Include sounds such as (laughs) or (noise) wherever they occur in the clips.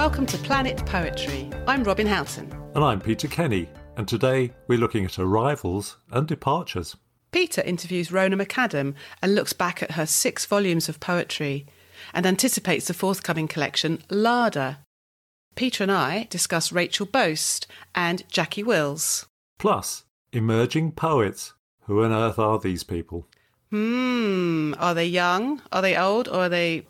welcome to Planet Poetry. I'm Robin Houghton. And I'm Peter Kenny, and today we're looking at arrivals and departures. Peter interviews Rhona McAdam and looks back at her six volumes of poetry and anticipates the forthcoming collection, Larder. Peter and I discuss Rachel Boast and Jackie Wills. Plus, emerging poets. Who on earth are these people? Hmm, are they young? Are they old? Or are they.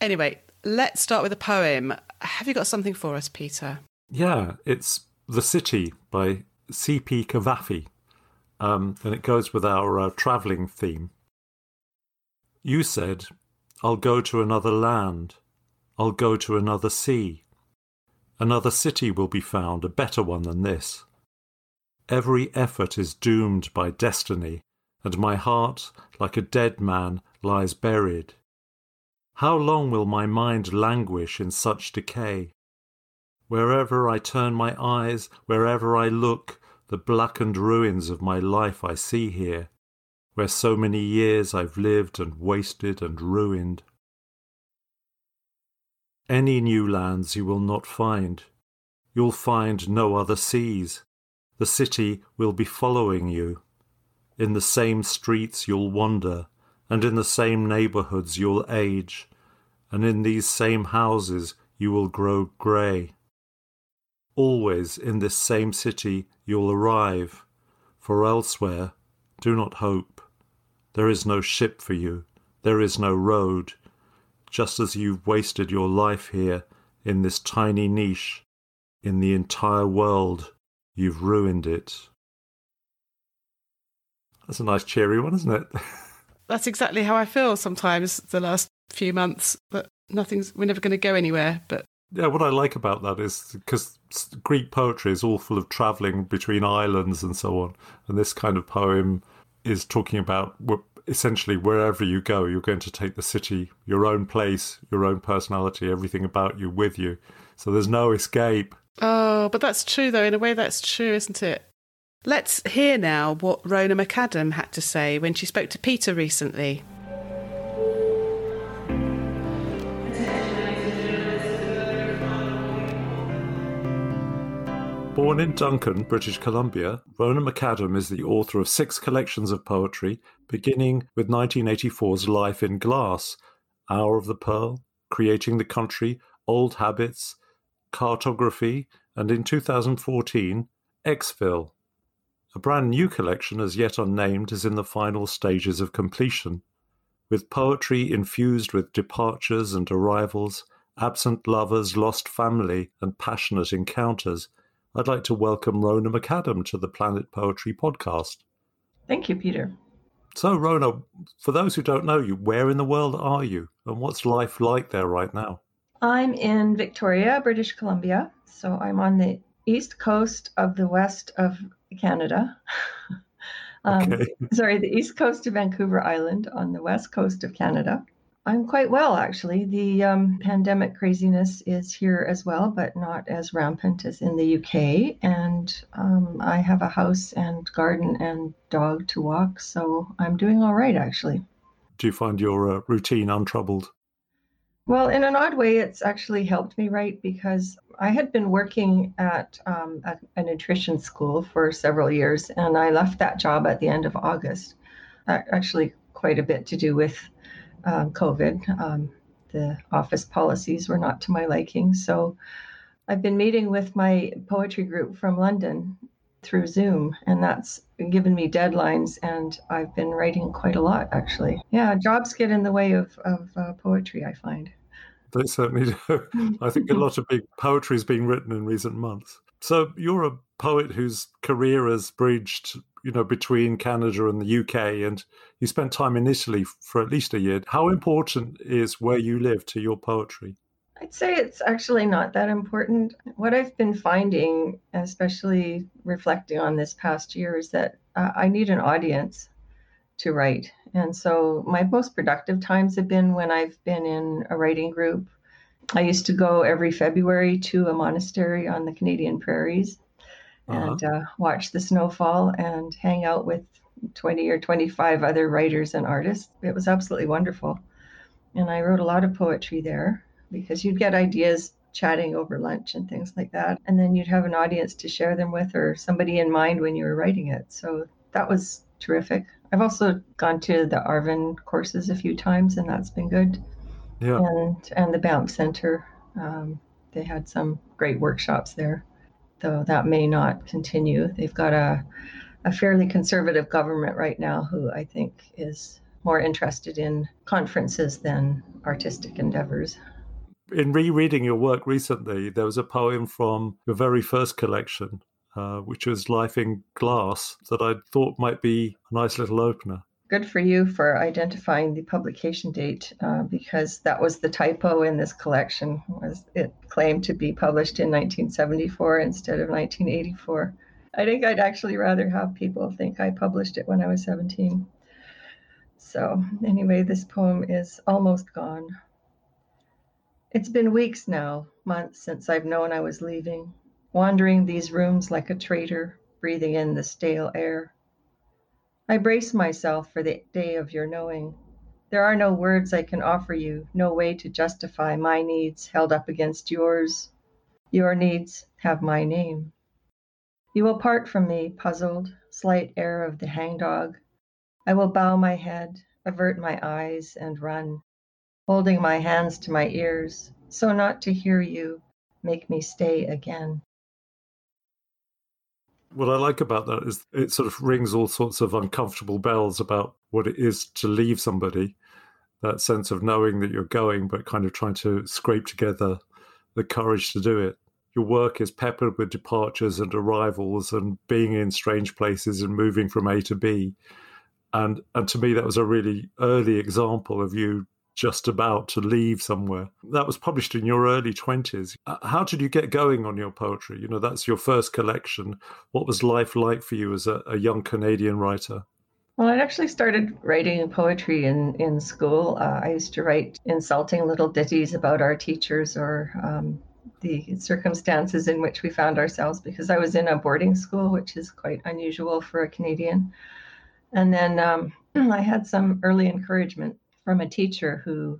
Anyway, let's start with a poem. Have you got something for us, Peter? Yeah, it's The City by C.P. Cavafy. Um, and it goes with our uh, travelling theme. You said, I'll go to another land. I'll go to another sea. Another city will be found, a better one than this. Every effort is doomed by destiny, and my heart, like a dead man, lies buried. How long will my mind languish in such decay? Wherever I turn my eyes, wherever I look, the blackened ruins of my life I see here, where so many years I've lived and wasted and ruined. Any new lands you will not find. You'll find no other seas. The city will be following you. In the same streets you'll wander, and in the same neighbourhoods you'll age, and in these same houses you will grow grey. Always in this same city you'll arrive, for elsewhere do not hope. There is no ship for you, there is no road, just as you've wasted your life here in this tiny niche, in the entire world, you've ruined it. That's a nice cheery one, isn't it? (laughs) That's exactly how I feel sometimes the last few months, that nothing's, we're never going to go anywhere. But yeah, what I like about that is because Greek poetry is all full of traveling between islands and so on. And this kind of poem is talking about essentially wherever you go, you're going to take the city, your own place, your own personality, everything about you with you. So there's no escape. Oh, but that's true, though. In a way, that's true, isn't it? Let's hear now what Rhona McAdam had to say when she spoke to Peter recently. Born in Duncan, British Columbia, Rhona McAdam is the author of six collections of poetry, beginning with 1984's Life in Glass, Hour of the Pearl, Creating the Country, Old Habits, Cartography, and in 2014, Exville. A brand new collection, as yet unnamed, is in the final stages of completion. With poetry infused with departures and arrivals, absent lovers, lost family, and passionate encounters, I'd like to welcome Rhona McAdam to the Planet Poetry podcast. Thank you, Peter. So, Rhona, for those who don't know you, where in the world are you and what's life like there right now? I'm in Victoria, British Columbia. So, I'm on the east coast of the west of Canada. (laughs) um, okay. (laughs) sorry, the east coast of Vancouver Island on the west coast of Canada. I'm quite well, actually. The um, pandemic craziness is here as well, but not as rampant as in the UK. And um, I have a house and garden and dog to walk, so I'm doing all right, actually. Do you find your uh, routine untroubled? Well, in an odd way, it's actually helped me, write Because I had been working at, um, at a nutrition school for several years, and I left that job at the end of August. Actually, quite a bit to do with um, COVID. Um, the office policies were not to my liking. So I've been meeting with my poetry group from London through Zoom, and that's given me deadlines, and I've been writing quite a lot actually. Yeah, jobs get in the way of, of uh, poetry, I find. They certainly do. I think a lot of big poetry is being written in recent months. So you're a poet whose career has bridged, you know, between Canada and the UK, and you spent time in Italy for at least a year. How important is where you live to your poetry? I'd say it's actually not that important. What I've been finding, especially reflecting on this past year, is that uh, I need an audience to write. And so my most productive times have been when I've been in a writing group I used to go every February to a monastery on the Canadian prairies uh-huh. and uh, watch the snowfall and hang out with 20 or 25 other writers and artists. It was absolutely wonderful. And I wrote a lot of poetry there because you'd get ideas chatting over lunch and things like that. And then you'd have an audience to share them with or somebody in mind when you were writing it. So that was terrific. I've also gone to the Arvon courses a few times, and that's been good. Yeah. And and the Banff Center, um, they had some great workshops there, though that may not continue. They've got a a fairly conservative government right now who I think is more interested in conferences than artistic endeavors. In rereading your work recently, there was a poem from your very first collection, uh, which was Life in Glass, that I thought might be a nice little opener. Good for you for identifying the publication date uh, because that was the typo in this collection. Was it claimed to be published in 1974 instead of 1984? I think I'd actually rather have people think I published it when I was 17. So, anyway, this poem is almost gone. It's been weeks now, months since I've known I was leaving, wandering these rooms like a traitor, breathing in the stale air. I brace myself for the day of your knowing. There are no words I can offer you, no way to justify my needs held up against yours. Your needs have my name. You will part from me, puzzled, slight air of the hangdog. I will bow my head, avert my eyes, and run holding my hands to my ears, so not to hear you make me stay again. What I like about that is it sort of rings all sorts of uncomfortable bells about what it is to leave somebody. That sense of knowing that you're going, but kind of trying to scrape together the courage to do it. Your work is peppered with departures and arrivals and being in strange places and moving from A to B. And and to me that was a really early example of you just about to leave somewhere. That was published in your early 20s. Uh, how did you get going on your poetry? You know, that's your first collection. What was life like for you as a, a young Canadian writer? Well, I actually started writing poetry in, in school. Uh, I used to write insulting little ditties about our teachers or um, the circumstances in which we found ourselves because I was in a boarding school, which is quite unusual for a Canadian. And then um, (clears throat) I had some early encouragement from a teacher who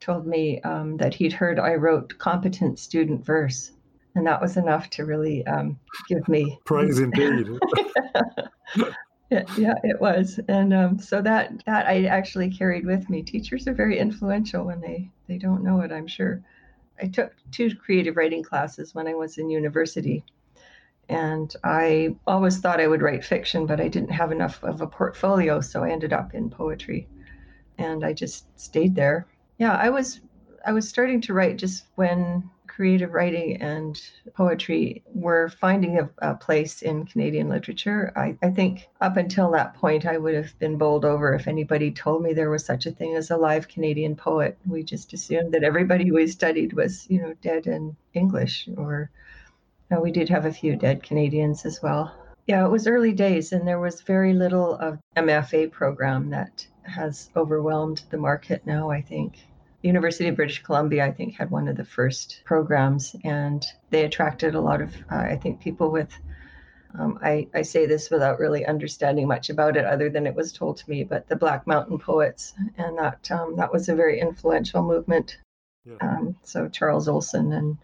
told me um, that he'd heard I wrote competent student verse. And that was enough to really um, give me (laughs) praise indeed. (laughs) yeah, it was, and um, so that that I actually carried with me. Teachers are very influential when they they don't know it. I'm sure. I took two creative writing classes when I was in university, and I always thought I would write fiction, but I didn't have enough of a portfolio, so I ended up in poetry and I just stayed there. Yeah, I was I was starting to write just when creative writing and poetry were finding a, a place in Canadian literature. I, I, think up until that point, I would have been bowled over if anybody told me there was such a thing as a live Canadian poet. We just assumed that everybody we studied was, you know, dead in English, or uh, we did have a few dead Canadians as well. Yeah, it was early days, and there was very little of MFA program that has overwhelmed the market now, I think. The University of British Columbia, I think, had one of the first programs, and they attracted a lot of, uh, I think, people with. Um, I, I say this without really understanding much about it, other than it was told to me, but the Black Mountain Poets, and that um, that was a very influential movement. Yeah. Um, so Charles Olson and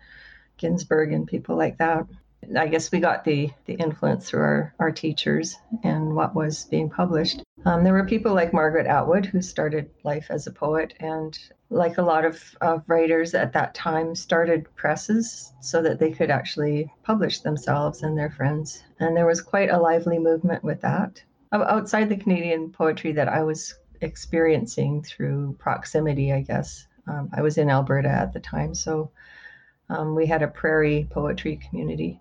Ginsberg and people like that. I guess we got the the influence through our, our teachers and what was being published. Um, there were people like Margaret Atwood who started life as a poet, and like a lot of, of writers at that time, started presses so that they could actually publish themselves and their friends. And there was quite a lively movement with that. Outside the Canadian poetry that I was experiencing through proximity, I guess. Um, I was in Alberta at the time, so um, we had a prairie poetry community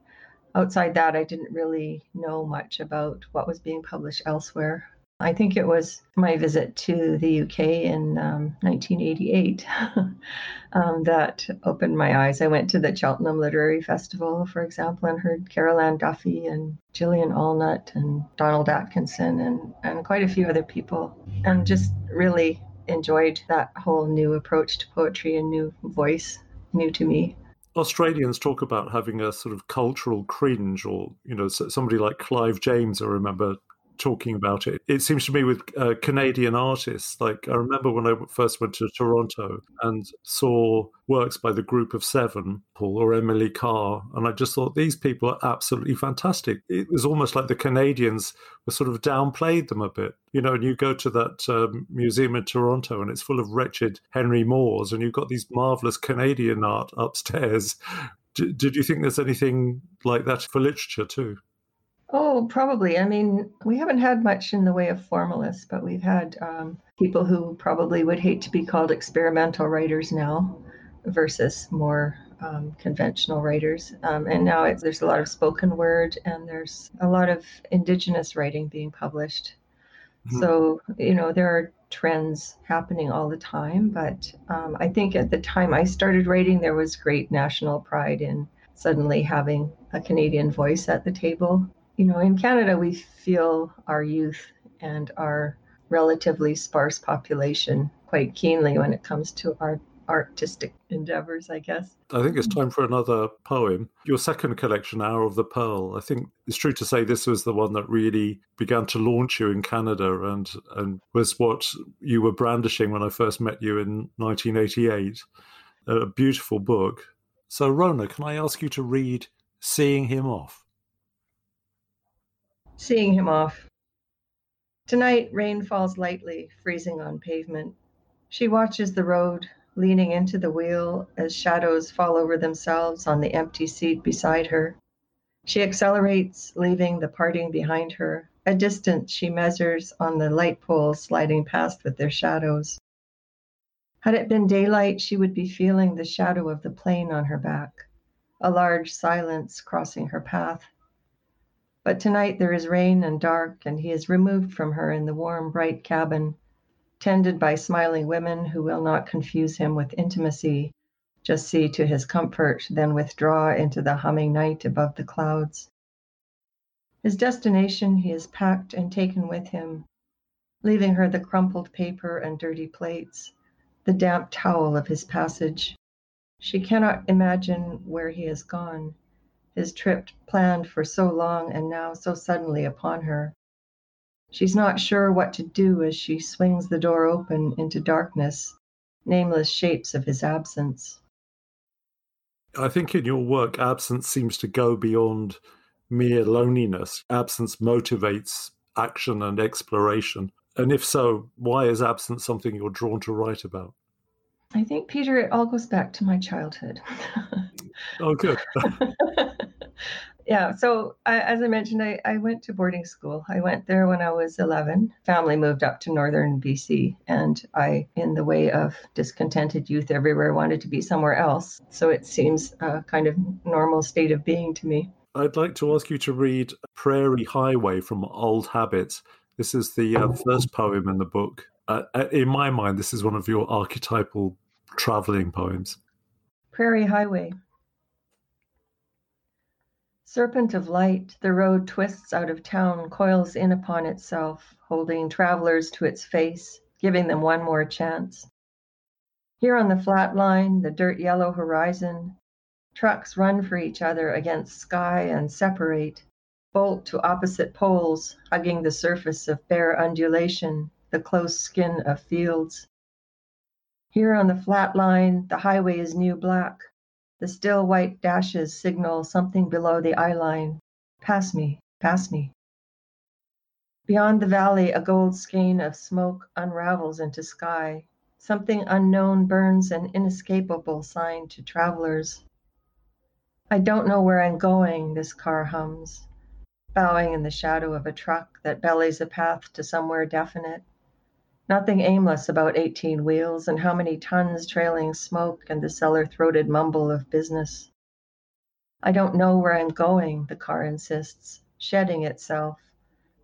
outside that, I didn't really know much about what was being published elsewhere. I think it was my visit to the UK in um, 1988 (laughs) um, that opened my eyes. I went to the Cheltenham Literary Festival, for example, and heard Carol Ann Duffy and Gillian Allnutt and Donald Atkinson and, and quite a few other people, and just really enjoyed that whole new approach to poetry and new voice, new to me. Australians talk about having a sort of cultural cringe, or you know, somebody like Clive James. I remember talking about it. It seems to me with uh, Canadian artists, like I remember when I first went to Toronto and saw works by the group of seven, Paul or Emily Carr, and I just thought these people are absolutely fantastic. It was almost like the Canadians were sort of downplayed them a bit. You know, and you go to that um, museum in Toronto and it's full of wretched Henry Moores, and you've got these marvelous Canadian art upstairs. (laughs) D- did you think there's anything like that for literature too? Oh, probably. I mean, we haven't had much in the way of formalists, but we've had um, people who probably would hate to be called experimental writers now versus more um, conventional writers. Um, and now there's a lot of spoken word and there's a lot of indigenous writing being published. Mm-hmm. So, you know, there are trends happening all the time. But um, I think at the time I started writing, there was great national pride in suddenly having a Canadian voice at the table you know, in Canada, we feel our youth and our relatively sparse population quite keenly when it comes to our artistic endeavors, I guess. I think it's mm-hmm. time for another poem. Your second collection, Hour of the Pearl. I think it's true to say this was the one that really began to launch you in Canada and, and was what you were brandishing when I first met you in 1988. A beautiful book. So, Rhona, can I ask you to read Seeing Him Off? Seeing him off. Tonight, rain falls lightly, freezing on pavement. She watches the road, leaning into the wheel as shadows fall over themselves on the empty seat beside her. She accelerates, leaving the parting behind her, a distance she measures on the light poles sliding past with their shadows. Had it been daylight, she would be feeling the shadow of the plane on her back, a large silence crossing her path. But tonight there is rain and dark, and he is removed from her in the warm, bright cabin, tended by smiling women who will not confuse him with intimacy, just see to his comfort, then withdraw into the humming night above the clouds. His destination he has packed and taken with him, leaving her the crumpled paper and dirty plates, the damp towel of his passage. She cannot imagine where he has gone his trip planned for so long and now so suddenly upon her. She's not sure what to do as she swings the door open into darkness, nameless shapes of his absence. I think in your work, absence seems to go beyond mere loneliness. Absence motivates action and exploration. And if so, why is absence something you're drawn to write about? I think, Peter, it all goes back to my childhood. (laughs) oh, good. (laughs) yeah. So, I, as I mentioned, I, I went to boarding school. I went there when I was 11. Family moved up to northern BC, and I, in the way of discontented youth everywhere, wanted to be somewhere else. So, it seems a kind of normal state of being to me. I'd like to ask you to read Prairie Highway from Old Habits. This is the uh, first poem in the book. Uh, uh in my mind, this is one of your archetypal traveling poems. Prairie Highway. Serpent of light, the road twists out of town, coils in upon itself, holding travelers to its face, giving them one more chance. Here on the flat line, the dirt yellow horizon, trucks run for each other against sky and separate, bolt to opposite poles, hugging the surface of bare undulation, the close skin of fields. Here on the flat line, the highway is new black, the still white dashes signal something below the eye line. Pass me, pass me. Beyond the valley, a gold skein of smoke unravels into sky. Something unknown burns an inescapable sign to travelers. I don't know where I'm going, this car hums, bowing in the shadow of a truck that bellies a path to somewhere definite. Nothing aimless about 18 wheels and how many tons trailing smoke and the cellar throated mumble of business. I don't know where I'm going, the car insists, shedding itself,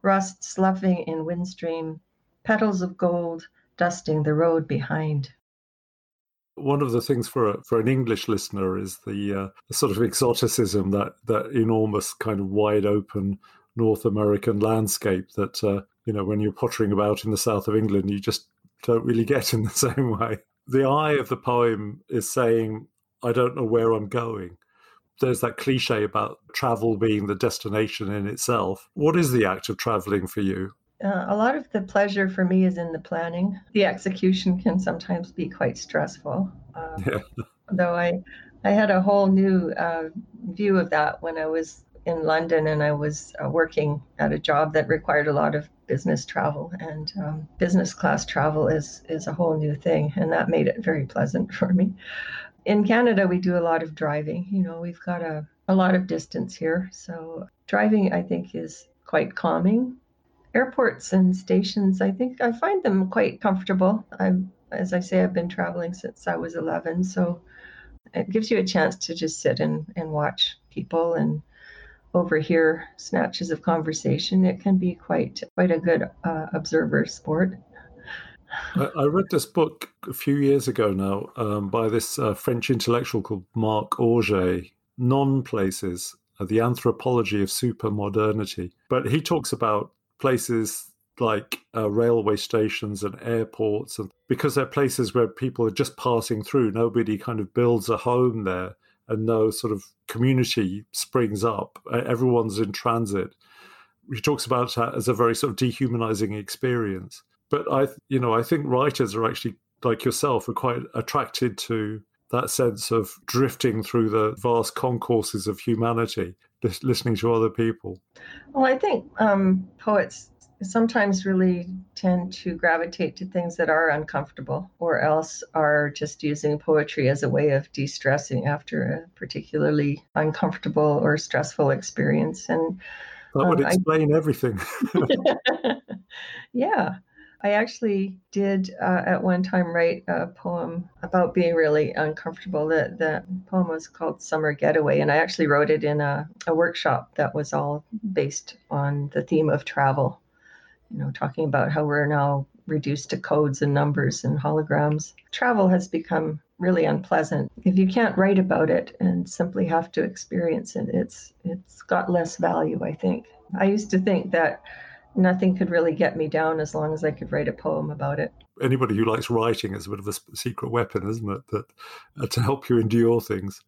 rust sloughing in windstream, petals of gold dusting the road behind. One of the things for a, for an English listener is the, uh, sort of exoticism that that enormous kind of wide open North American landscape that uh, you know, when you're pottering about in the south of England, you just don't really get in the (laughs) same way. The eye of the poem is saying, I don't know where I'm going. there's that cliche about travel being the destination in itself. What is the act of traveling for you? Uh, a lot of the pleasure for me is in the planning. The execution can sometimes be quite stressful. Uh, yeah. (laughs) Though I, I had a whole new uh, view of that when I was in London and I was uh, working at a job that required a lot of business travel and um, business class travel is is a whole new thing and that made it very pleasant (laughs) for me. In canada we do a lot of driving you know we've got a, a lot of distance here so driving i think is quite calming. Airports and stations i think i find them quite comfortable. I'm as i say i've been traveling since i was 11 so it gives you a chance to just sit and, and watch people and overhear snatches of conversation, it can be quite quite a good uh, observer sport. I, I, read this book a few years ago now um, by this uh, French intellectual called Marc Augé, Non Places, uh, the Anthropology of Supermodernity. But he talks about places like uh, railway stations and airports, and because they're places where people are just passing through, nobody kind of builds a home there and no sort of community springs up. Everyone's in transit. He talks about that as a very sort of dehumanizing experience. But I, you know, I think writers are actually like yourself are quite attracted to that sense of drifting through the vast concourses of humanity, listening to other people. Well, I think um, poets sometimes really tend to gravitate to things that are uncomfortable or else are just using poetry as a way of de-stressing after a particularly uncomfortable or stressful experience. And that would um, explain I, everything. (laughs) (laughs) Yeah. I actually did uh, at one time write a poem about being really uncomfortable. The, the poem was called Summer Getaway, and I actually wrote it in a, a workshop that was all based on the theme of travel you know, talking about how we're now reduced to codes and numbers and holograms. Travel has become really unpleasant. If you can't write about it and simply have to experience it, it's it's got less value, I think. I used to think that nothing could really get me down as long as I could write a poem about it. Anybody who likes writing is a bit of a secret weapon, isn't it? That uh, to help you endure things.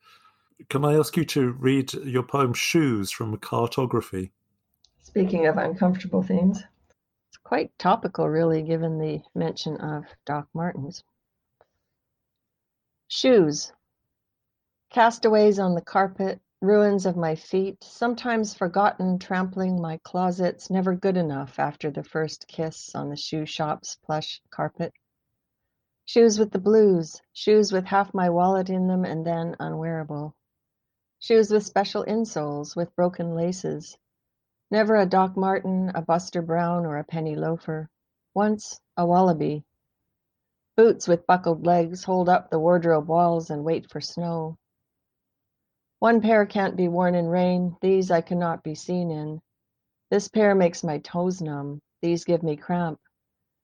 Can I ask you to read your poem "Shoes" from Cartography? Speaking of uncomfortable things, quite topical, really, given the mention of Doc Martens. Shoes. Castaways on the carpet, ruins of my feet, sometimes forgotten trampling my closets, never good enough after the first kiss on the shoe shop's plush carpet. Shoes with the blues, shoes with half my wallet in them and then unwearable. Shoes with special insoles, with broken laces, Never a Doc Marten, a Buster Brown, or a penny loafer. Once a wallaby. Boots with buckled legs hold up the wardrobe walls and wait for snow. One pair can't be worn in rain, these I cannot be seen in. This pair makes my toes numb, these give me cramp.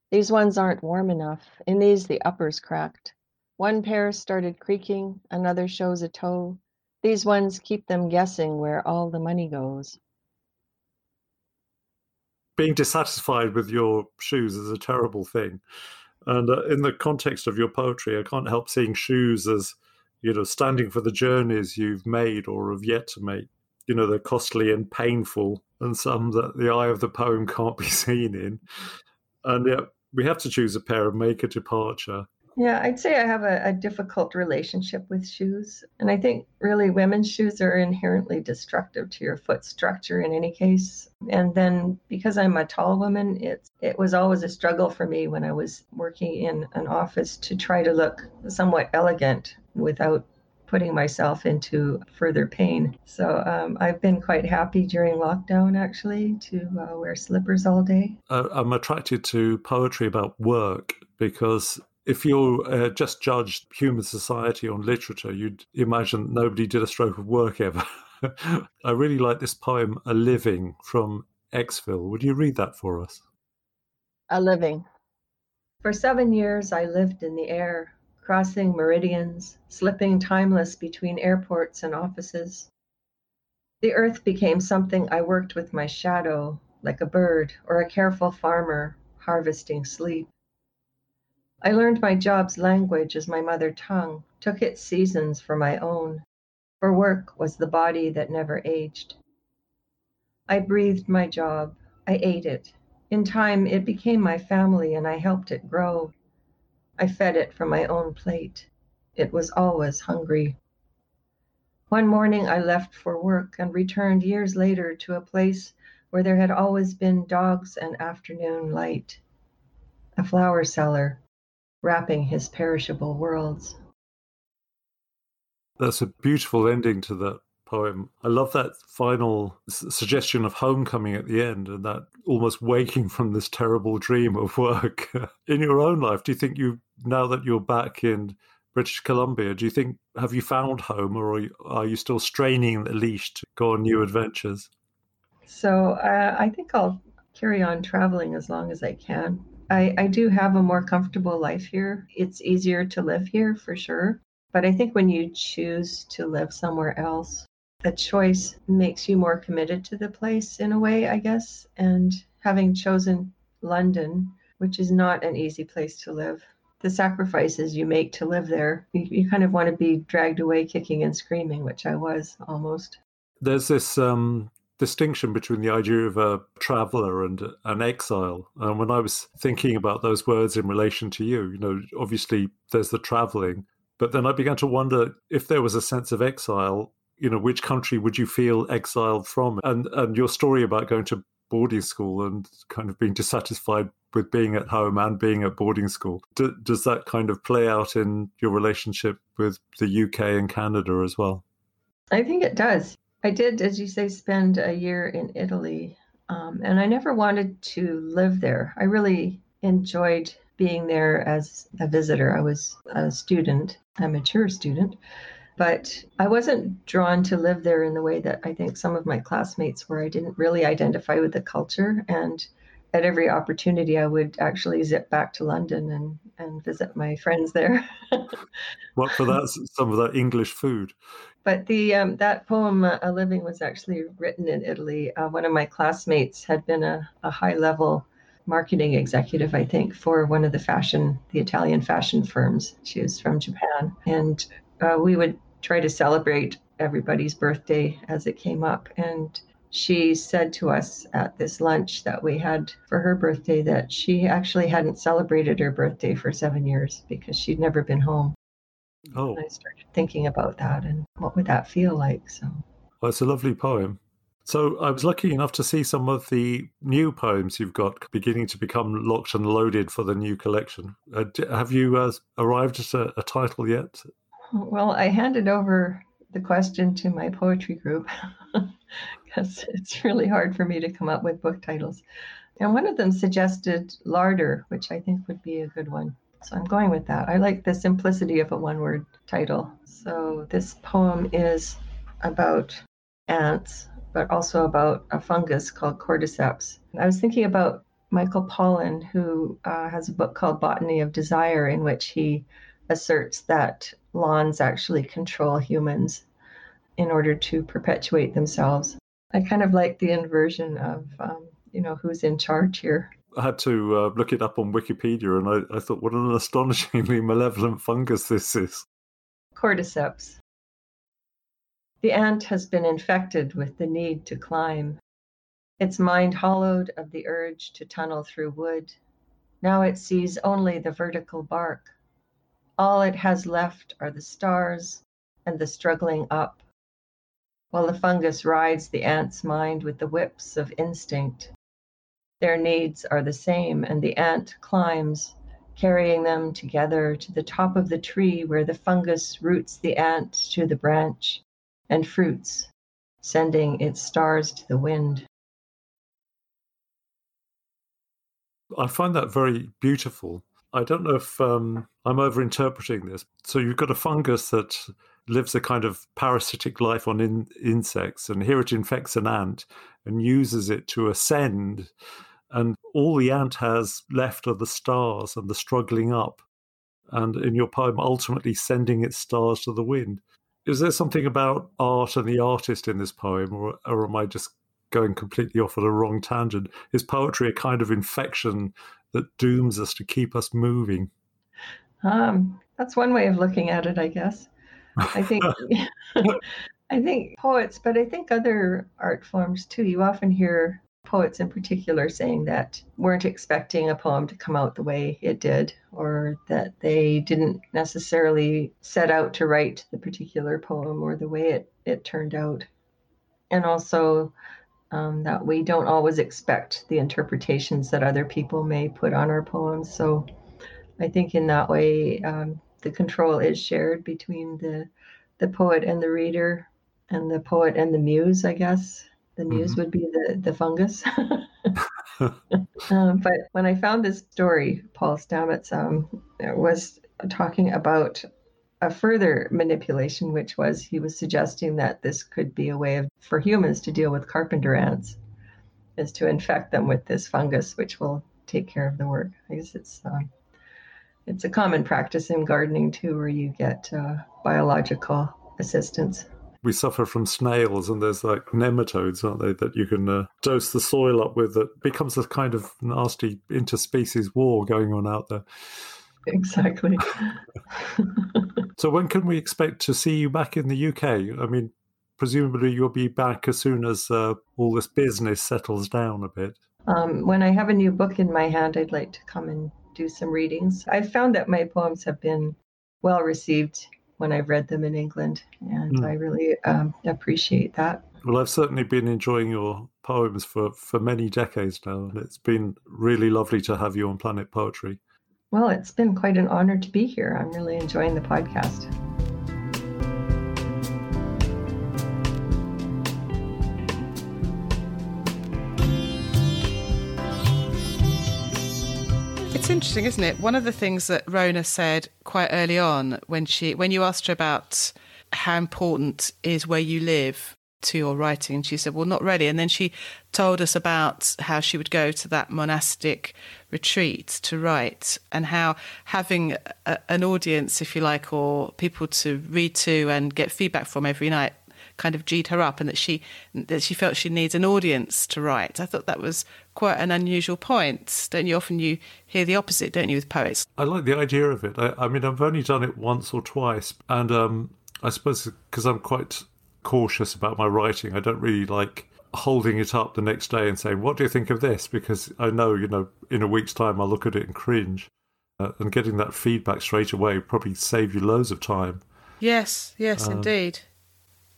These ones aren't warm enough, in these the upper's cracked. One pair started creaking, another shows a toe. These ones keep them guessing where all the money goes being dissatisfied with your shoes is a terrible thing. And uh, in the context of your poetry, I can't help seeing shoes as, you know, standing for the journeys you've made or have yet to make. You know, they're costly and painful, and some that the eye of the poem can't be (laughs) seen in. And yet, we have to choose a pair and make a departure. Yeah, I'd say I have a, a, difficult relationship with shoes. And I think really women's shoes are inherently destructive to your foot structure in any case. And then because I'm a tall woman, it's it was always a struggle for me when I was working in an office to try to look somewhat elegant without putting myself into further pain. So um, I've been quite happy during lockdown actually to uh, wear slippers all day. Uh, I'm attracted to poetry about work because if you uh, just judged human society on literature, you'd imagine nobody did a stroke of work ever. (laughs) I really like this poem, A Living, from Exville. Would you read that for us? A Living. For seven years, I lived in the air, crossing meridians, slipping timeless between airports and offices. The earth became something I worked with my shadow, like a bird or a careful farmer harvesting sleep. I learned my job's language as my mother tongue, took its seasons for my own. for work was the body that never aged. I breathed my job, I ate it. In time, it became my family and I helped it grow. I fed it from my own plate. It was always hungry. One morning I left for work and returned years later to a place where there had always been dogs and afternoon light. A flower seller, wrapping his perishable worlds. That's a beautiful ending to that poem. I love that final suggestion of homecoming at the end and that almost waking from this terrible dream of work. (laughs) in your own life, do you think you, now that you're back in British Columbia, do you think, have you found home or are you still straining the leash to go on new adventures? So uh, I think I'll carry on traveling as long as I can. I, I do have a more comfortable life here. It's easier to live here for sure. But I think when you choose to live somewhere else, the choice makes you more committed to the place in a way, I guess. And having chosen London, which is not an easy place to live, the sacrifices you make to live there, you, you kind of want to be dragged away kicking and screaming, which I was almost. There's this um, distinction between the idea of a traveler and an exile. And when I was thinking about those words in relation to you, you know, obviously there's the traveling, but then I began to wonder if there was a sense of exile you know which country would you feel exiled from? And and your story about going to boarding school and kind of being dissatisfied with being at home and being at boarding school Do, does that kind of play out in your relationship with the UK and Canada as well? I think it does I did as you say spend a year in Italy um, and I never wanted to live there I really enjoyed being there as a visitor I was a student a mature student but I wasn't drawn to live there in the way that I think some of my classmates were. I didn't really identify with the culture. And at every opportunity, I would actually zip back to London and, and visit my friends there. (laughs) what for that? Some of that English food. But the um, that poem, uh, "A Living," was actually written in Italy. Uh, one of my classmates had been a, a high level marketing executive, I think, for one of the fashion, the Italian fashion firms. She was from Japan, and uh, we would try to celebrate everybody's birthday as it came up. And she said to us at this lunch that we had for her birthday that she actually hadn't celebrated her birthday for seven years because she'd never been home. Oh. I started thinking about that and what would that feel like? So. Well, it's a lovely poem. So I was lucky enough to see some of the new poems you've got beginning to become locked and loaded for the new collection. Uh, have you uh, arrived at a, a title yet? Well, I handed over the question to my poetry group (laughs) because it's really hard for me to come up with book titles. And one of them suggested Larder, which I think would be a good one. So I'm going with that. I like the simplicity of a one word title. So this poem is about ants, but also about a fungus called cordyceps. I was thinking about Michael Pollan, who uh, has a book called Botany of Desire, in which he asserts that lawns actually control humans in order to perpetuate themselves. I kind of like the inversion of, um, you know, who's in charge here. Had to uh, look it up on Wikipedia and I, I thought, what an astonishingly (laughs) malevolent fungus this is. Cordyceps. The ant has been infected with the need to climb. Its mind hollowed of the urge to tunnel through wood. Now it sees only the vertical bark. All it has left are the stars and the struggling up, while the fungus rides the ant's mind with the whips of instinct. Their needs are the same, and the ant climbs, carrying them together to the top of the tree where the fungus roots the ant to the branch and fruits, sending its stars to the wind. I find that very beautiful I don't know if um, I'm overinterpreting this. So you've got a fungus that lives a kind of parasitic life on in, insects, and here it infects an ant and uses it to ascend. And all the ant has left are the stars and the struggling up. And in your poem, ultimately sending its stars to the wind. Is there something about art and the artist in this poem, or, or am I just going completely off at a wrong tangent? Is poetry a kind of infection that dooms us to keep us moving? Um, that's one way of looking at it, I guess. I think (laughs) (laughs) I think poets, but I think other art forms too. You often hear poets in particular saying that weren't expecting a poem to come out the way it did, or that they didn't necessarily set out to write the particular poem or the way it, it turned out. And also um, that we don't always expect the interpretations that other people may put on our poems. So I think in that way, um, the control is shared between the the poet and the reader and the poet and the muse, I guess. The muse mm-hmm. would be the, the fungus. (laughs) (laughs) um, but when I found this story, Paul Stamets um, was talking about a further manipulation, which was he was suggesting that this could be a way of, for humans to deal with carpenter ants, is to infect them with this fungus, which will take care of the work. I guess it's uh, it's a common practice in gardening too, where you get uh, biological assistance we suffer from snails, and there's like nematodes, aren't they, that you can uh, dose the soil up with that becomes a kind of nasty interspecies war going on out there. Exactly. (laughs) (laughs) so, when can we expect to see you back in the UK? I mean, presumably you'll be back as soon as uh, all this business settles down a bit. Um, when I have a new book in my hand, I'd like to come and do some readings. I've found that my poems have been well received when I've read them in England, and mm. I really um, appreciate that. Well, I've certainly been enjoying your poems for, for many decades now, and it's been really lovely to have you on Planet Poetry. Well, it's been quite an honor to be here. I'm really enjoying the podcast. Interesting, isn't it? One of the things that Rhona said quite early on when she when you asked her about how important is where you live to your writing, and she said, "Well, not really." And then she told us about how she would go to that monastic retreat to write, and how having a, an audience, if you like, or people to read to and get feedback from every night kind of g'd her up and that she that she felt she needs an audience to write. I thought that was quite an unusual point. Don't you often you hear the opposite, don't you, with poets? I like the idea of it. I, I mean, I've only done it once or twice, and um, I suppose because I'm quite cautious about my writing, I don't really like holding it up the next day and saying, "What do you think of this?" Because I know, you know, in a week's time I'll look at it and cringe. Uh, and getting that feedback straight away probably save you loads of time. Yes, yes, um, indeed.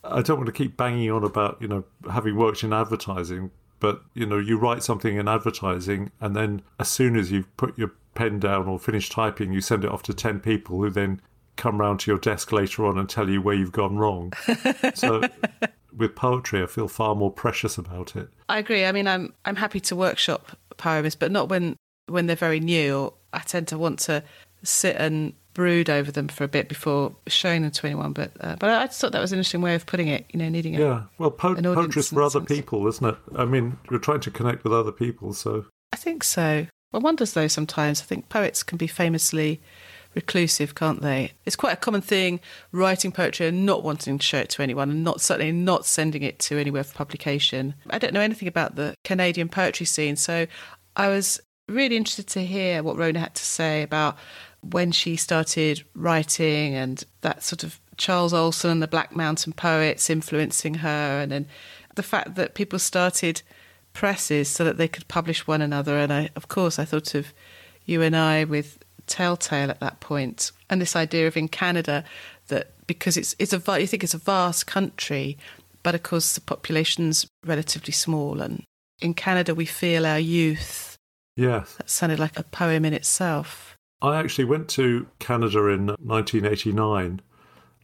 I don't want to keep banging on about, you know, having worked in advertising, but, you know, you write something in advertising and then as soon as you've put your pen down or finished typing, you send it off to 10 people who then come round to your desk later on and tell you where you've gone wrong. (laughs) so with poetry, I feel far more precious about it. I agree. I mean, I'm I'm happy to workshop poems, but not when when they're very new. I tend to want to sit and brood over them for a bit before showing them to anyone. But uh, but I just thought that was an interesting way of putting it. You know, needing it. yeah. well, po- poetry's for other people, isn't it? I mean, you're trying to connect with other people, so I think so. One wonders though sometimes. I think poets can be famously reclusive, can't they? It's quite a common thing writing poetry and not wanting to show it to anyone, and not certainly not sending it to anywhere for publication. I don't know anything about the Canadian poetry scene, so I was really interested to hear what Rhona had to say about when she started writing and that sort of Charles Olson and the Black Mountain Poets influencing her, and then the fact that people started presses so that they could publish one another. And I, of course, I thought of you and I with Telltale at that point, and this idea of in Canada that because it's it's a you think it's a vast country, but of course the population's relatively small, and in Canada we feel our youth. Yes, that sounded like a poem in itself. I actually went to Canada in 1989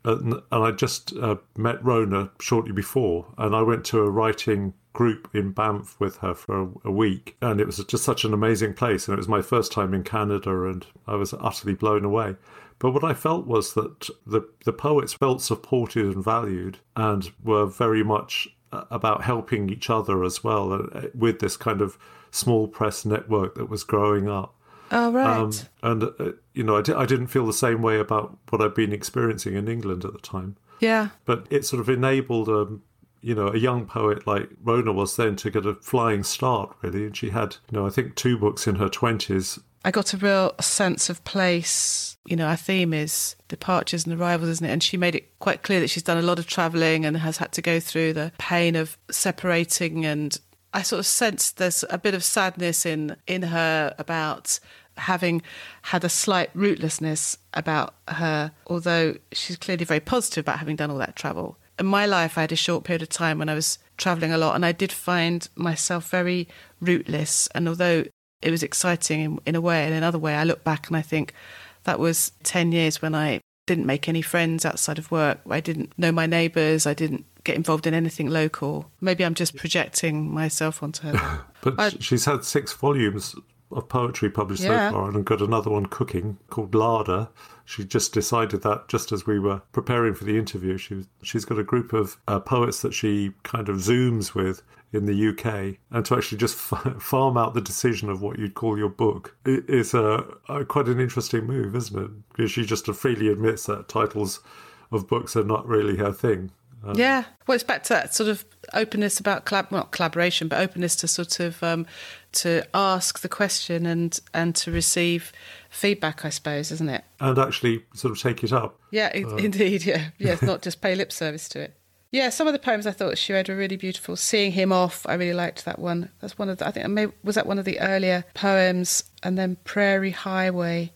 and, I just uh, met Rhona shortly before, and I went to a writing group in Banff with her for a, a, week, and it was just such an amazing place, and it was my first time in Canada, and I was utterly blown away. But what I felt was that the the poets felt supported and valued, and were very much uh, about helping each other as well uh, with this kind of small press network that was growing up. Oh, right. Um, and, uh, you know, I d- I didn't feel the same way about what I'd been experiencing in England at the time. Yeah. But it sort of enabled, um, you know, a young poet like Rhona was then to get a flying start, really. And she had, you know, I think two books in her 20s I got a real sense of place. You know, our theme is departures and arrivals, isn't it? And she made it quite clear that she's done a lot of travelling and has had to go through the pain of separating. And I sort of sensed there's a bit of sadness in in her about having had a slight rootlessness about her, although she's clearly very positive about having done all that travel. In my life, I had a short period of time when I was traveling a lot, and I did find myself very rootless. And although it was exciting in, in a way, and another way, I look back and I think that was 10 years when I didn't make any friends outside of work. I didn't know my neighbours. I didn't get involved in anything local. Maybe I'm just projecting myself onto her. (laughs) but I, she's had six volumes of poetry published yeah. so far and got another one cooking called Larder. She just decided that just as we were preparing for the interview. She, she's got a group of uh, poets that she kind of zooms with in the UK, and to actually just f- (laughs) farm out the decision of what you'd call your book is a, a, quite an interesting move, isn't it? Because she just freely admits that titles of books are not really her thing. Um, yeah, well, it's back to that sort of openness about collab, well, not collaboration, but openness to sort of um, to ask the question and and to receive feedback, I suppose, isn't it? And actually, sort of take it up. Yeah, uh, indeed. Yeah, (laughs) yeah, not just pay lip service to it. Yeah, some of the poems I thought she read were really beautiful. Seeing him off, I really liked that one. That's one of the, I think maybe was that one of the earlier poems, and then Prairie Highway.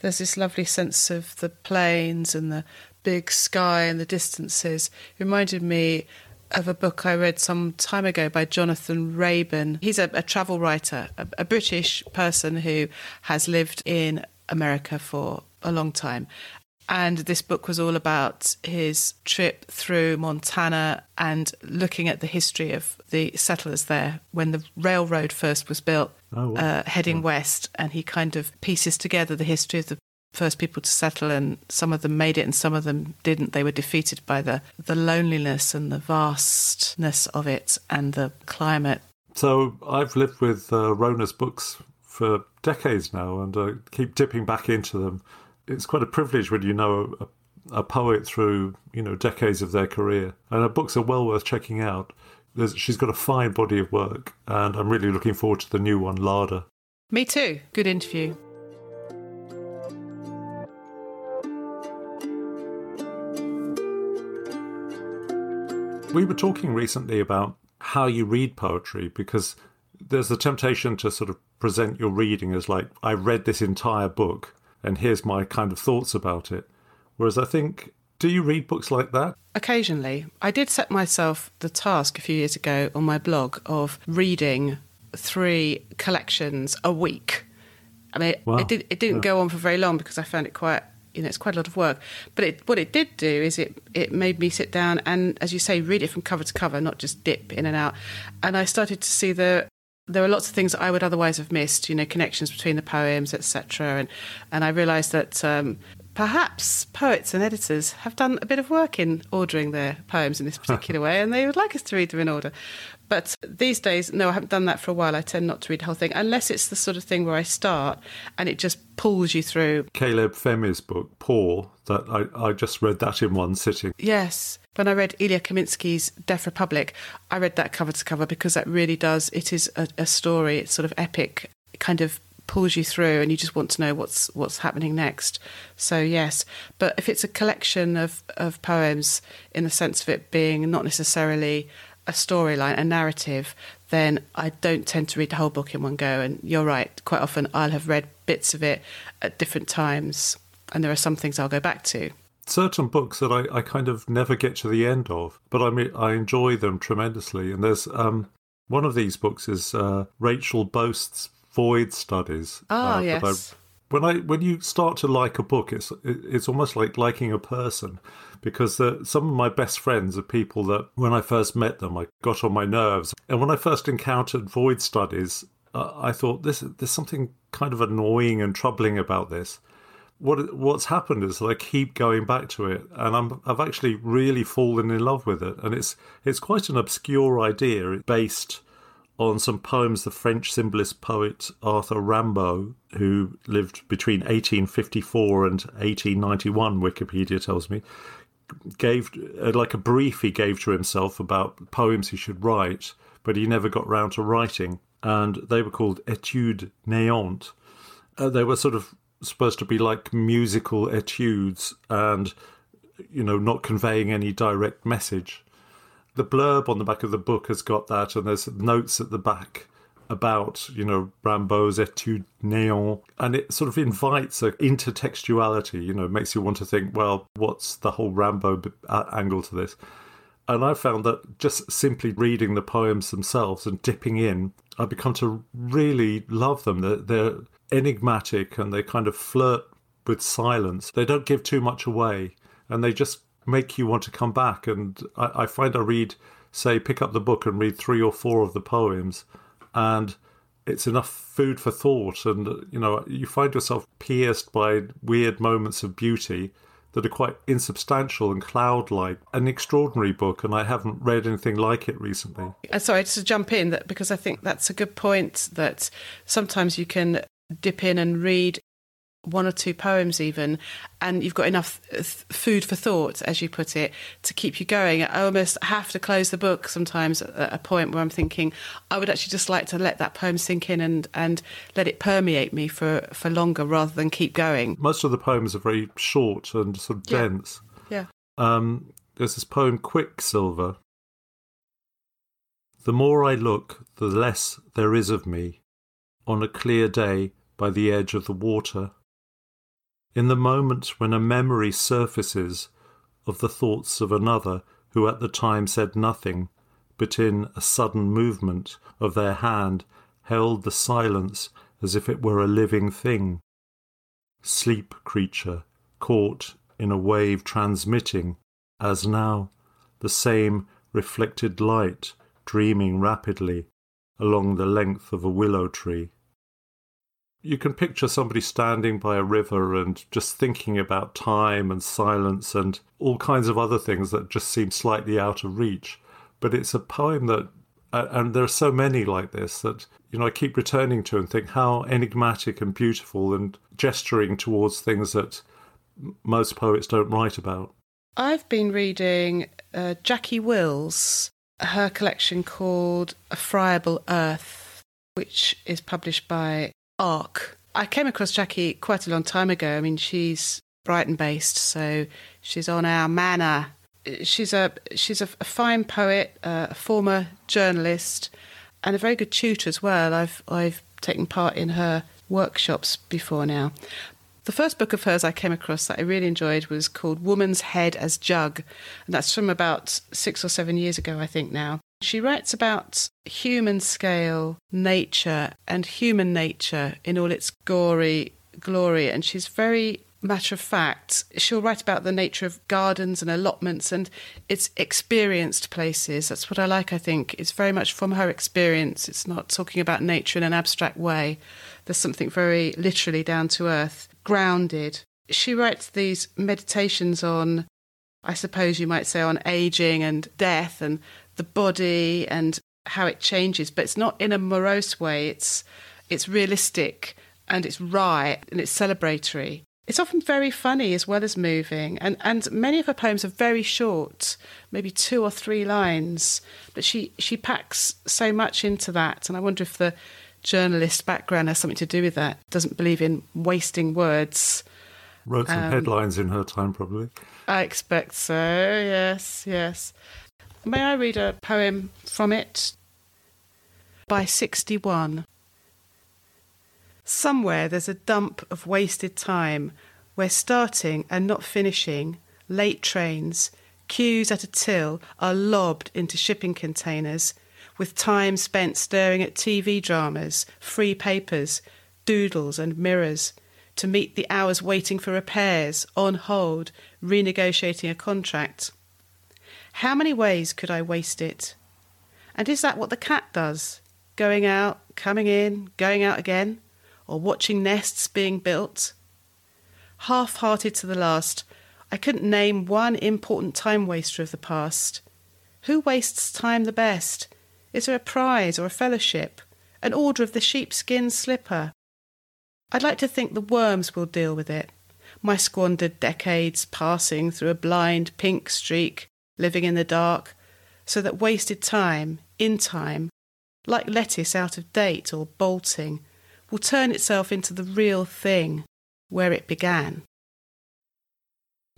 There's this lovely sense of the plains and the big sky and the distances. It reminded me of a book I read some time ago by Jonathan Raban. He's a, a travel writer, a, a British person who has lived in America for a long time. And this book was all about his trip through Montana and looking at the history of the settlers there when the railroad first was built, oh, wow. uh, heading west. And he kind of pieces together the history of the first people to settle, and some of them made it and some of them didn't. They were defeated by the, the loneliness and the vastness of it and the climate. So I've lived with uh, Rhona's books for decades now and uh, keep dipping back into them. It's quite a privilege when you know a, a poet through you know decades of their career, and her books are well worth checking out. There's, she's got a fine body of work, and I'm really looking forward to the new one, Larder. Me too. Good interview. We were talking recently about how you read poetry because there's the temptation to sort of present your reading as like, I read this entire book and here's my kind of thoughts about it. Whereas I think, do you read books like that? Occasionally. I did set myself the task a few years ago on my blog of reading three collections a week. I mean, wow. it, did, it didn't yeah. go on for very long because I found it quite you know, it's quite a lot of work. But it, what it did do is it, it made me sit down and, as you say, read it from cover to cover, not just dip in and out. And I started to see the there were lots of things I would otherwise have missed, you know, connections between the poems, etc. And and I realised that um, perhaps poets and editors have done a bit of work in ordering their poems in this (laughs) particular way, and they would like us to read them in order. But these days, no, I haven't done that for a while. I tend not to read the whole thing unless it's the sort of thing where I start and it just pulls you through. Caleb Femi's book, Poor, that I, I just read that in one sitting. Yes. When I read Ilya Kaminsky's Deaf Republic, I read that cover to cover because that really does, it is a, a story, it's sort of epic. Kind of pulls you through and you just want to know what's what's happening next. So yes, but if it's a collection of of poems in the sense of it being not necessarily a storyline, a narrative, then I don't tend to read the whole book in one go. And you're right, quite often I'll have read bits of it at different times, and there are some things I'll go back to. Certain books that I, I kind of never get to the end of, but I mean, I enjoy them tremendously. And there's um, one of these books is uh, Rachel Boast's Void Studies. Oh, uh, yes when I when you start to like a book, it's it's almost like liking a person, because the, some of my best friends are people that when I first met them, I got on my nerves, and when I first encountered void studies, uh, I thought this there's something kind of annoying and troubling about this. What what's happened is that I keep going back to it, and I'm I've actually really fallen in love with it, and it's it's quite an obscure idea based on some poems the French symbolist poet Arthur Rimbaud, who lived between 1854 and 1891, Wikipedia tells me, gave uh, like a brief he gave to himself about poems he should write, but he never got round to writing. And they were called Etudes Néantes. Uh, they were sort of supposed to be like musical etudes and, you know, not conveying any direct message. The blurb on the back of the book has got that, and there's notes at the back about you know Rimbaud's Etude Néant, and it sort of invites a intertextuality. You know, makes you want to think, well, what's the whole Rimbaud angle to this? And I found that just simply reading the poems themselves and dipping in, I've become to really love them. They're, they're enigmatic and they kind of flirt with silence. They don't give too much away, and they just make you want to come back. And I, I find I read, say, pick up the book and read three or four of the poems and it's enough food for thought. And you know you find yourself pierced by weird moments of beauty that are quite insubstantial and cloud-like. An extraordinary book and i haven't read anything like it recently. Uh, sorry to jump in that because i think that's a good point that sometimes you can dip in and read one or two poems even and you've got enough food for thought as you put it to keep you going. I almost have to close the book sometimes at a point where i'm thinking i would actually just like to let that poem sink in and and let it permeate me for for longer rather than keep going. Most of the poems are very short and sort of yeah. dense. Yeah. Um there's this poem quicksilver. The more i look the less there is of me on a clear day by the edge of the water in the moment when a memory surfaces of the thoughts of another who at the time said nothing, but in a sudden movement of their hand held the silence as if it were a living thing. Sleep creature, caught in a wave transmitting, as now, the same reflected light dreaming rapidly along the length of a willow tree you can picture somebody standing by a river and just thinking about time and silence and all kinds of other things that just seem slightly out of reach. But it's a poem that, and there are so many like this that, you know, I keep returning to and think how enigmatic and beautiful and gesturing towards things that most poets don't write about. I've been reading uh, Jackie Wills, her collection called A Friable Earth, which is published by arc. I came across Jackie quite a long time ago. I mean, she's Brighton based, so she's on our manor. She's a she's a, fine poet, uh, a former journalist, and a very good tutor as well. I've I've taken part in her workshops before now. The first book of hers I came across that I really enjoyed was called Woman's Head as Jug, and that's from about six or seven years ago, I think now. She writes about human scale nature and human nature in all its gory glory, and she's very matter of fact. She'll write about the nature of gardens and allotments and its experienced places. That's what I like, I think. It's very much from her experience. It's not talking about nature in an abstract way. There's something very literally down to earth, grounded. She writes these meditations on, I suppose you might say, on aging and death and the body and how it changes, but it's not in a morose way. It's it's realistic and it's right and it's celebratory. It's often very funny as well as moving, and, and many of her poems are very short, maybe two or three lines. But she, she packs so much into that, and I wonder if the journalist background has something to do with that. Doesn't believe in wasting words. Wrote some um, headlines in her time, probably. I expect so. Yes, yes. May I read a poem from it? By 61. Somewhere there's a dump of wasted time where starting and not finishing, late trains, queues at a till are lobbed into shipping containers, with time spent staring at TV dramas, free papers, doodles, and mirrors to meet the hours waiting for repairs, on hold, renegotiating a contract. How many ways could I waste it? And is that what the cat does? Going out, coming in, going out again? Or watching nests being built? Half hearted to the last, I couldn't name one important time waster of the past. Who wastes time the best? Is there a prize or a fellowship? An order of the sheepskin slipper? I'd like to think the worms will deal with it. My squandered decades passing through a blind pink streak living in the dark, so that wasted time, in time, like lettuce out of date or bolting, will turn itself into the real thing where it began.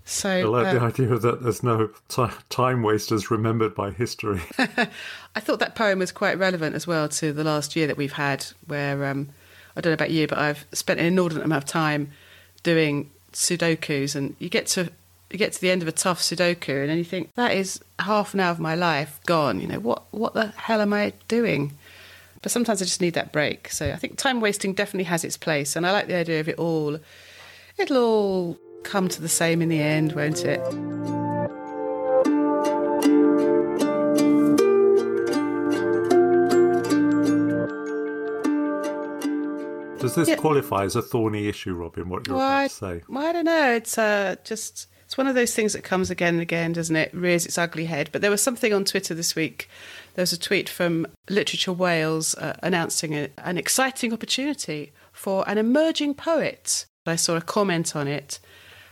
So I like uh, the idea that there's no t- time wasters remembered by history. (laughs) I thought that poem was quite relevant as well to the last year that we've had, where um, I don't know about you, but I've spent an inordinate amount of time doing Sudokus, and you get to you get to the end of a tough Sudoku, and then you think that is half an hour of my life gone. You know what what the hell am I doing? But sometimes I just need that break. So I think time wasting definitely has its place, and I like the idea of it all. It'll all come to the same in the end, won't it? Does this yeah. qualify as a thorny issue, Robin? What you're well, about to say? Well, I don't know. It's uh, just it's one of those things that comes again and again, doesn't it? Rears its ugly head. But there was something on Twitter this week. There was a tweet from Literature Wales uh, announcing a, an exciting opportunity for an emerging poet. I saw a comment on it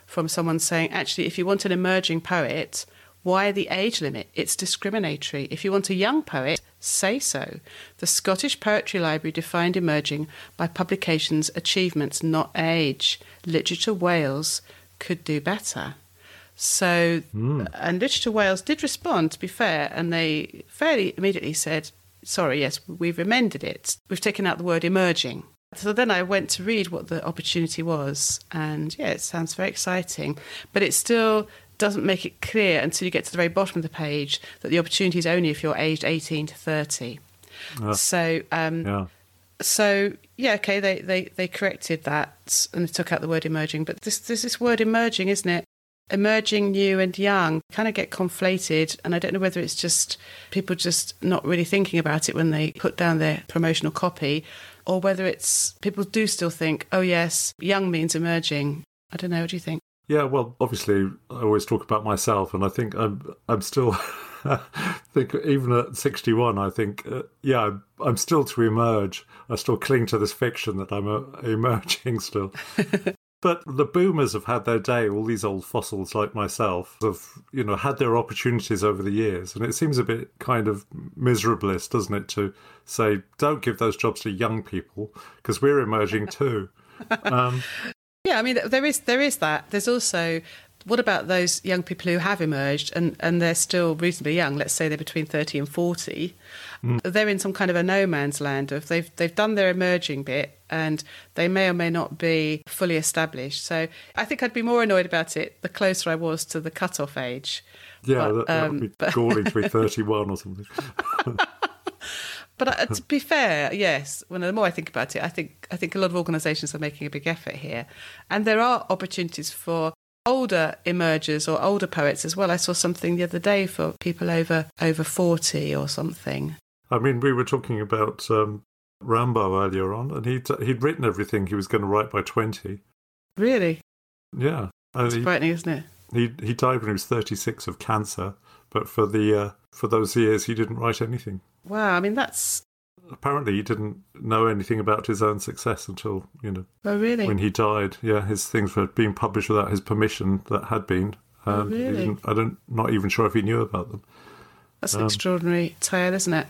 from someone saying, actually, if you want an emerging poet, why the age limit? It's discriminatory. If you want a young poet, say so. The Scottish Poetry Library defined emerging by publications, achievements, not age. Literature Wales could do better. So, mm. and Literature Wales did respond, to be fair, and they fairly immediately said, sorry, yes, we've amended it. We've taken out the word emerging. So then I went to read what the opportunity was, and yeah, it sounds very exciting, but it still doesn't make it clear until you get to the very bottom of the page that the opportunity is only if you're aged 18 to 30. Uh, so, um, yeah. so yeah, okay, they, they, they corrected that and they took out the word emerging, but this, there's this word emerging, isn't it? Emerging, new, and young kind of get conflated, and I don't know whether it's just people just not really thinking about it when they put down their promotional copy, or whether it's people do still think, oh, yes, young means emerging. I don't know. What do you think? Yeah, well, obviously, I always talk about myself, and I think I'm I'm still (laughs) think even at 61, I think uh, yeah, I'm, I'm, still to emerge. I still cling to this fiction that I'm uh, emerging still. (laughs) but the boomers have had their day. All these old fossils like myself have you know had their opportunities over the years, and it seems a bit kind of miserablest, doesn't it, to say don't give those jobs to young people because we're emerging (laughs) too. Um, yeah, I mean, there is there is that. There's also what about those young people who have emerged and, and they're still reasonably young? Let's say they're between thirty and forty. Mm. They're in some kind of a no man's land of they've they've done their emerging bit and they may or may not be fully established. So I think I'd be more annoyed about it the closer I was to the cutoff age. Yeah, but, that, that um, would be galling to be (laughs) thirty one or something. (laughs) But uh, to be fair, yes. When the more I think about it, I think I think a lot of organisations are making a big effort here, and there are opportunities for older emergers or older poets as well. I saw something the other day for people over over forty or something. I mean, we were talking about um, Rimbaud earlier on, and he'd he'd written everything he was going to write by twenty. Really? Yeah, it's he, frightening, isn't it? He he died when he was thirty six of cancer, but for the uh, for those years he didn't write anything. Wow, I mean that's apparently he didn't know anything about his own success until you know. Oh really? When he died, yeah, his things were being published without his permission. That had been. Oh, um, oh, really? I don't, not even sure if he knew about them. That's an um, extraordinary tale, isn't it?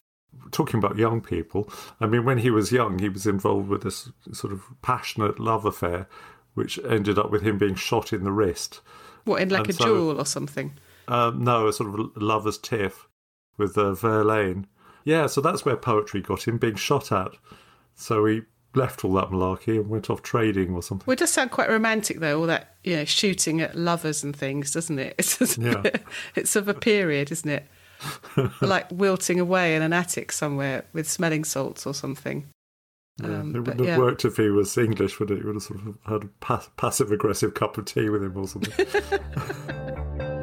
Talking about young people, I mean, when he was young, he was involved with this sort of passionate love affair, which ended up with him being shot in the wrist. What in like and a so, duel or something? Um, no, a sort of lover's tiff with uh, Verlaine. Yeah, so that's where poetry got him being shot at. So he left all that malarkey and went off trading or something. Well, it does sound quite romantic, though, all that you know, shooting at lovers and things, doesn't it? (laughs) It's yeah. (laughs) it's of a period, isn't it? (laughs) like wilting away in an attic somewhere with smelling salts or something. Yeah, um, it wouldn't have yeah. worked if he was English, would it? You would have sort of had a passive aggressive cup of tea with him or something. (laughs)